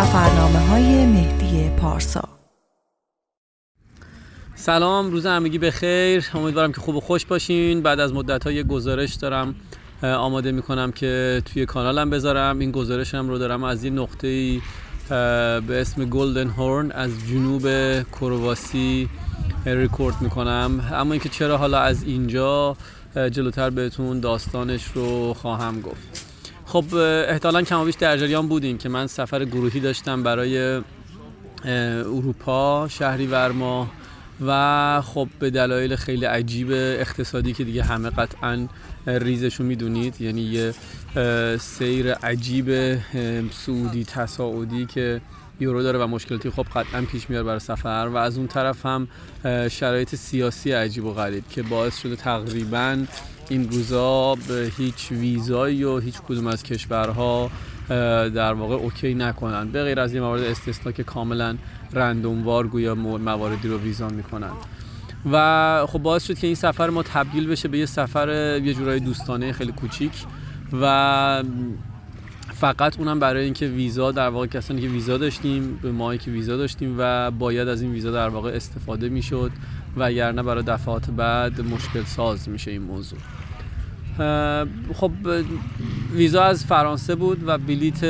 سفرنامه های مهدی پارسا. سلام روز همگی بخیر امیدوارم که خوب و خوش باشین. بعد از مدت های گزارش دارم آماده می‌کنم که توی کانالم بذارم. این گزارشم رو دارم از این نقطه به اسم گلدن هورن از جنوب کرواسی ریکورد می‌کنم. اما اینکه چرا حالا از اینجا جلوتر بهتون داستانش رو خواهم گفت. خب احتمالا کمابیش در جریان بودیم که من سفر گروهی داشتم برای اروپا شهری ورما و خب به دلایل خیلی عجیب اقتصادی که دیگه همه قطعا ریزشو می‌دونید. یعنی یه سیر عجیب سعودی تصاعدی که یورو داره و مشکلاتی خب قطعا پیش میاد برای سفر و از اون طرف هم شرایط سیاسی عجیب و غریب که باعث شده تقریبا این روزا به هیچ ویزایی و هیچ کدوم از کشورها در واقع اوکی نکنن. به غیر از این موارد استثنا که کاملا رندوموار گویا مواردی رو ویزا می‌کنن. و خب باعث شد که این سفر ما تبدیل بشه به یه سفر یه جورای دوستانه خیلی کوچیک. و فقط اونم برای اینکه ویزا در واقع کسانی که ویزا داشتیم به ماهی که ویزا داشتیم و باید از این ویزا در واقع استفاده می‌شد. و اگر نه برای دفعات بعد مشکل ساز میشه این موضوع. خب ویزا از فرانسه بود و بلیت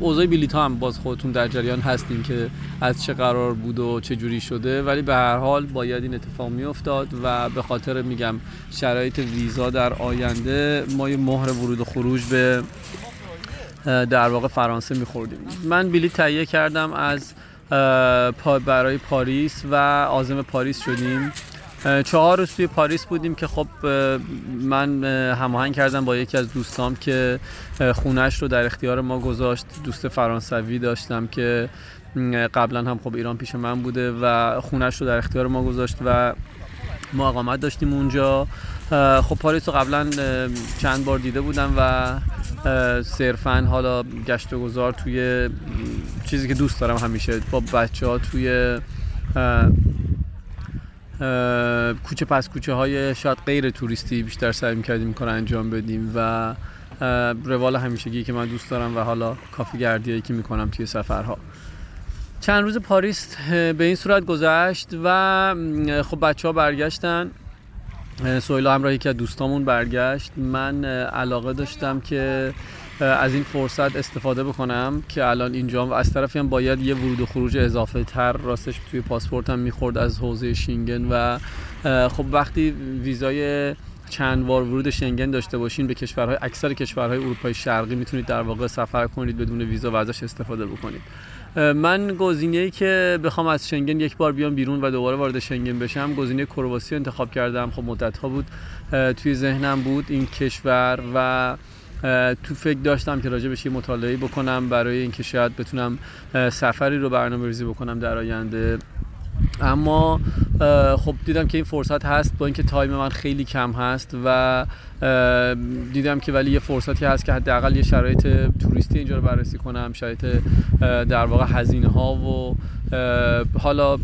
اوضاع بلیت ها هم باز خودتون در جریان هستیم که از چه قرار بود و چه جوری شده ولی به هر حال باید این اتفاق می افتاد و به خاطر میگم شرایط ویزا در آینده ما یه مهر ورود و خروج به در واقع فرانسه میخوردیم. من بلیت تهیه کردم از برای پاریس و آزم پاریس شدیم. چهار روز توی پاریس بودیم که خب من هماهنگ کردم با یکی از دوستام که خونش رو در اختیار ما گذاشت. دوست فرانسوی داشتم که قبلا هم خب ایران پیش من بوده و خونش رو در اختیار ما گذاشت و ما اقامت داشتیم اونجا. خب پاریس رو قبلا چند بار دیده بودم و صرفا حالا گشت و گذار توی چیزی که دوست دارم همیشه با بچه ها توی کوچه پس کوچه های شاید غیر توریستی بیشتر سعی می‌کردیم کار انجام بدیم و روال همیشگی که من دوست دارم و حالا کافی گردی که می‌کنم توی سفرها. چند روز پاریس به این صورت گذشت و خب بچه ها برگشتن. سویلا همراه یکی از دوستامون برگشت. من علاقه داشتم که از این فرصت استفاده بکنم که الان اینجا و از طرفی هم باید یه ورود و خروج اضافه تر راستش توی پاسپورتم می‌خورد از حوزه شینگن و خب وقتی ویزای چند بار ورود شنگن داشته باشین به کشورهای اکثر کشورهای اروپای شرقی می‌تونید در واقع سفر کنید بدون ویزا و ازش استفاده بکنید. من گزینه ای که بخوام از شنگن یک بار بیام بیرون و دوباره وارد شنگن بشم گزینه کرواسی انتخاب کردم. خب مدت ها بود توی ذهنم بود این کشور و تو فکر داشتم که راجع بهش مطالعه بکنم برای اینکه شاید بتونم سفری رو برنامه ریزی بکنم در آینده. اما خب دیدم که این فرصت هست با اینکه تایم من خیلی کم هست و دیدم که ولی یه فرصتی هست که حداقل یه شرایط توریستی اینجا رو بررسی کنم شرایط در واقع هزینه ها و حالا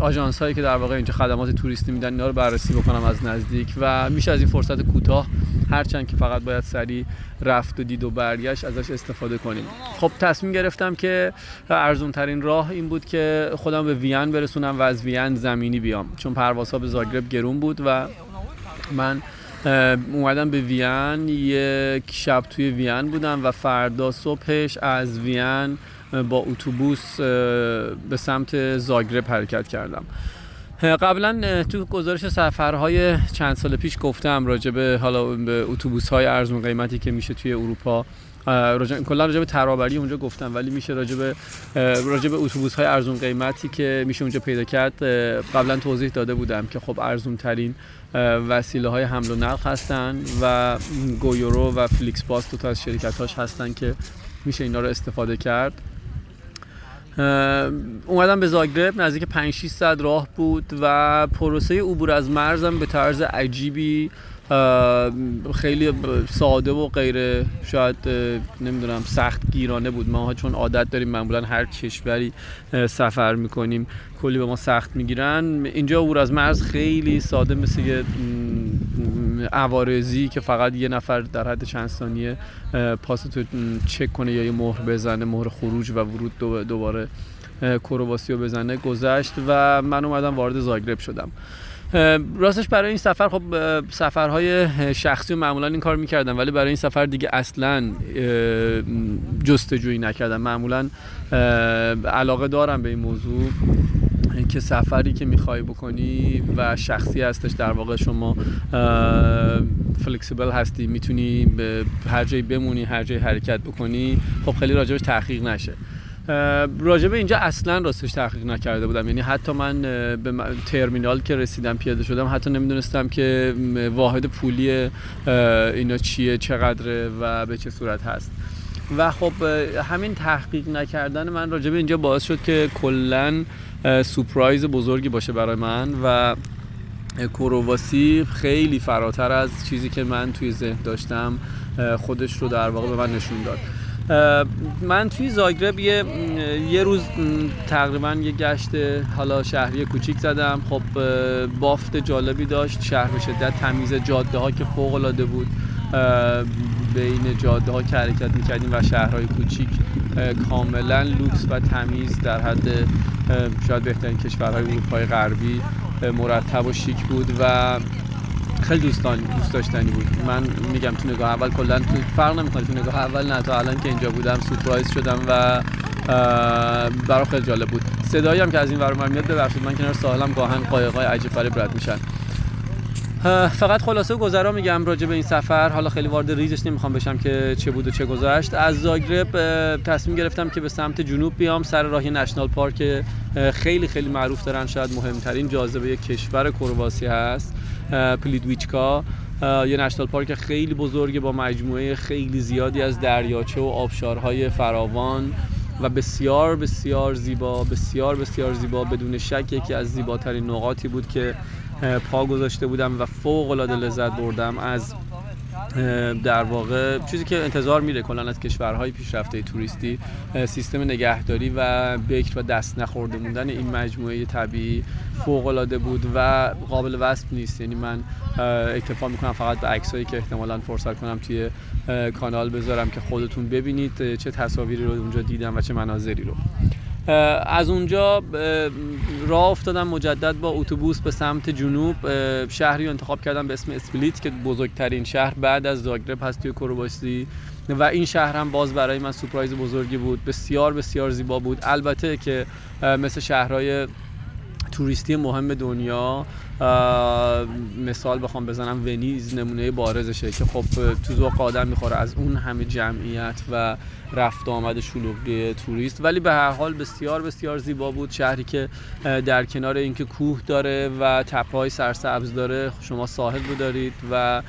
آژانس هایی که در واقع اینجا خدمات توریستی میدن اینا رو بررسی بکنم از نزدیک و میشه از این فرصت کوتاه هرچند که فقط باید سری رفت و دید و برگشت ازش استفاده کنیم. خب تصمیم گرفتم که ارزون ترین راه این بود که خودم به وین برسونم و از وین زمینی بیام. چون پروازها به زاگرب گرون بود و من اومدم به وین یک شب توی وین بودم و فردا صبحش از وین با اتوبوس به سمت زاگرب حرکت کردم. قبلا تو گزارش سفرهای چند سال پیش گفتم راجع به حالا به اتوبوس های ارزون قیمتی که میشه توی اروپا راجع کلا راجع به ترابری اونجا گفتم ولی میشه راجع به راجع به اتوبوس های ارزون قیمتی که میشه اونجا پیدا کرد قبلا توضیح داده بودم که خب ارزون ترین وسیله های حمل و نقل هستن و GoEuro و FlixBus دو تا از شرکت هاش هستن که میشه اینا رو استفاده کرد. اومدم به زاگرب نزدیک 5 6 ساعت راه بود و پروسه عبور از مرزم به طرز عجیبی خیلی ساده و غیر شاید نمی‌دونم سخت گیرانه بود. ما چون عادت داریم معمولا هر کشوری سفر می‌کنیم کلی به ما سخت می‌گیرن. اینجا عبور از مرز خیلی ساده مثل عوارضی که فقط یه نفر در حد چند ثانیه پاس تو چک کنه یا یه مهر بزنه مهر خروج و ورود دوباره کرواسی رو بزنه گذشت و من اومدم وارد زاگرب شدم. راستش برای این سفر خب سفرهای شخصی و معمولا این کار می‌کردم ولی برای این سفر دیگه اصلا جستجویی نکردم. معمولا علاقه دارم به این موضوع. که سفری که می‌خوای بکنی و شخصی هستش در واقع شما فلکسیبل هستی می‌تونی هر جایی بمونی هر جایی حرکت بکنی خب خیلی راجبش تحقیق نشه. راجبه اینجا اصلا راستش تحقیق نکرده بودم. یعنی حتی من به ترمینال که رسیدم پیاده شدم حتی نمی‌دونستم که واحد پولی اینا چیه چقدره و به چه صورت هست. و خب همین تحقیق نکردن من راجبه اینجا باعث شد که کلا سپرایز بزرگی باشه برای من و کرواسی خیلی فراتر از چیزی که من توی ذهن داشتم خودش رو در واقع به من نشون داد. من توی زاگرب یه, یه روز تقریبا یه گشت حالا شهری کوچیک زدم. خب بافت جالبی داشت. شهر به شدت تمیز جاده ها که فوق العاده بود بین جاده ها که حرکت می‌کردیم و شهرهای کوچیک کاملا لوکس و تمیز در حد شاید بهترین کشورهای اروپای غربی مرتب و شیک بود و خیلی دوستان دوست داشتنی بود. من میگم تو نگاه اول کلا تو فرق نمی‌کنه تو نگاه اول نه تا الان که اینجا بودم سورپرایز شدم و برام خیلی جالب بود. صدایی هم که از این ور میاد ببخشید من کنار ساحلم گاهن قایقای عجیب غریب رد میشن. فقط خلاصه گذرا میگم راجع به این سفر. حالا خیلی وارد ریزش نمی‌خوام بشم که چه بود و چه گذشت. از زاگرب تصمیم گرفتم که به سمت جنوب بیام سر راه نشنال پارک خیلی خیلی معروف دارن شاید مهمترین جاذبه کشور کرواسی هست پلیدویچکا. یه نشنال پارک خیلی بزرگه با مجموعه خیلی زیادی از دریاچه و آبشارهای فراوان و بسیار بسیار زیبا بسیار بسیار زیبا بدون شک یکی از زیباترین نقاطی بود که پا گذاشته بودم و فوق العاده لذت بردم از در واقع چیزی که انتظار میره کلا از کشورهای پیشرفته توریستی سیستم نگهداری و بکر و دست نخورده موندن این مجموعه طبیعی فوق العاده بود و قابل وصف نیست. یعنی من اکتفا می‌کنم فقط به عکسایی که احتمالا فرصت کنم توی کانال بذارم که خودتون ببینید چه تصاویری رو اونجا دیدم و چه مناظری رو. از اونجا راه افتادم مجدد با اتوبوس به سمت جنوب. شهری انتخاب کردم به اسم اسپلیت که بزرگترین شهر بعد از زاگرب هست توی کرواسی. و این شهر هم باز برای من سورپرایز بزرگی بود. بسیار بسیار زیبا بود. البته که مثل شهرهای توریستی مهم دنیا مثال بخوام بزنم ونیز نمونه بارزشه که خب تو ذوق آدم می‌خوره. از اون همه جمعیت و رفت آمد شلوغی توریست. ولی به هر حال بسیار بسیار زیبا بود. شهری که در کنار اینکه کوه داره و تپه‌های سرسبز داره شما ساحل رو دارید و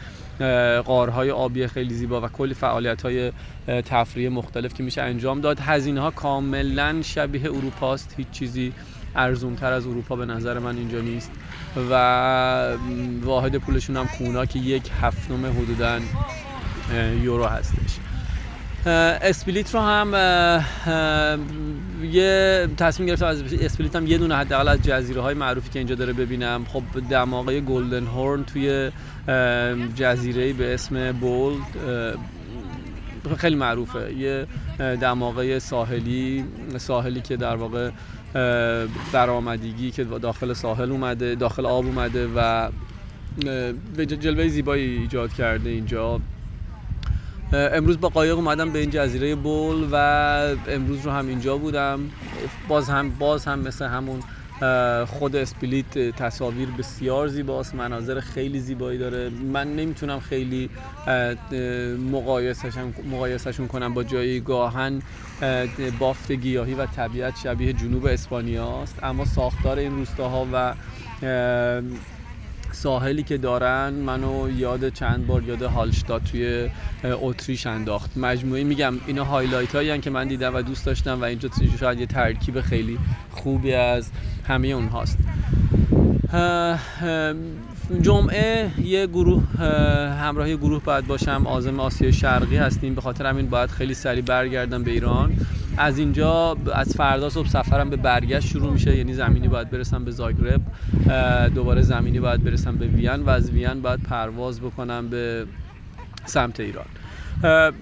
قارهای آبی خیلی زیبا و کلی فعالیت های تفریح مختلف که میشه انجام داد. هزینه ها کاملا شبیه اروپاست. هیچ چیزی ارزونتر از اروپا به نظر من اینجا نیست. و واحد پولشون هم کونا که یک هفتم حدودا یورو هستش. اسپلیت رو هم یه تصمیم گرفتم از اسپلیت هم یه دونه حداقل از جزیره های معروفی که اینجا داره ببینم. خب دماغه گلدن هورن توی جزیره به اسم بولد خیلی معروفه. یه دماغه ساحلی ساحلی که در واقع درآمدگی که داخل ساحل اومده داخل آب اومده و جلوه زیبایی ایجاد کرده اینجا. امروز با قایق اومدم به این جزیره بول و امروز رو هم اینجا بودم. باز هم باز هم مثل همون خود اسپلیت تصاویر بسیار زیباست مناظر خیلی زیبایی داره. من نمی‌تونم خیلی مقایسهشون کنم با جایی گاهن بافت گیاهی و طبیعت شبیه جنوب اسپانیا است اما ساختار این روستاها و ساحلی که دارن منو یاد چند بار یاد هالشتاد توی اتریش انداخت. مجموعه میگم اینا هایلایت هایی که من دیدم و دوست داشتم و اینجا شاید یه ترکیب خیلی خوبی از همه اونهاست. جمعه یه گروه همراه یه گروه باید باشم. آزم آسیا شرقی هستیم. به خاطر همین باید خیلی سریع برگردم به ایران. از اینجا از فردا صبح سفرم به برگشت شروع میشه. یعنی زمینی باید برسم به زاگرب دوباره زمینی باید برسم به وین و از وین باید پرواز بکنم به سمت ایران.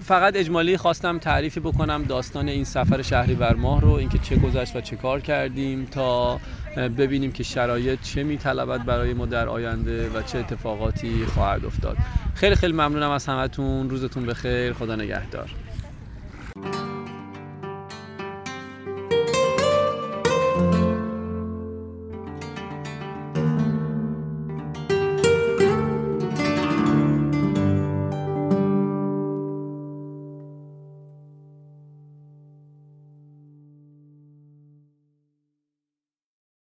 فقط اجمالی خواستم تعریفی بکنم داستان این سفر شهریور ماه رو اینکه چه گذشت و چه کار کردیم تا ببینیم که شرایط چه میطلبد برای ما در آینده و چه اتفاقاتی خواهد افتاد. خیلی خیلی ممنونم از همتون. روزتون بخیر. خدا نگهدار.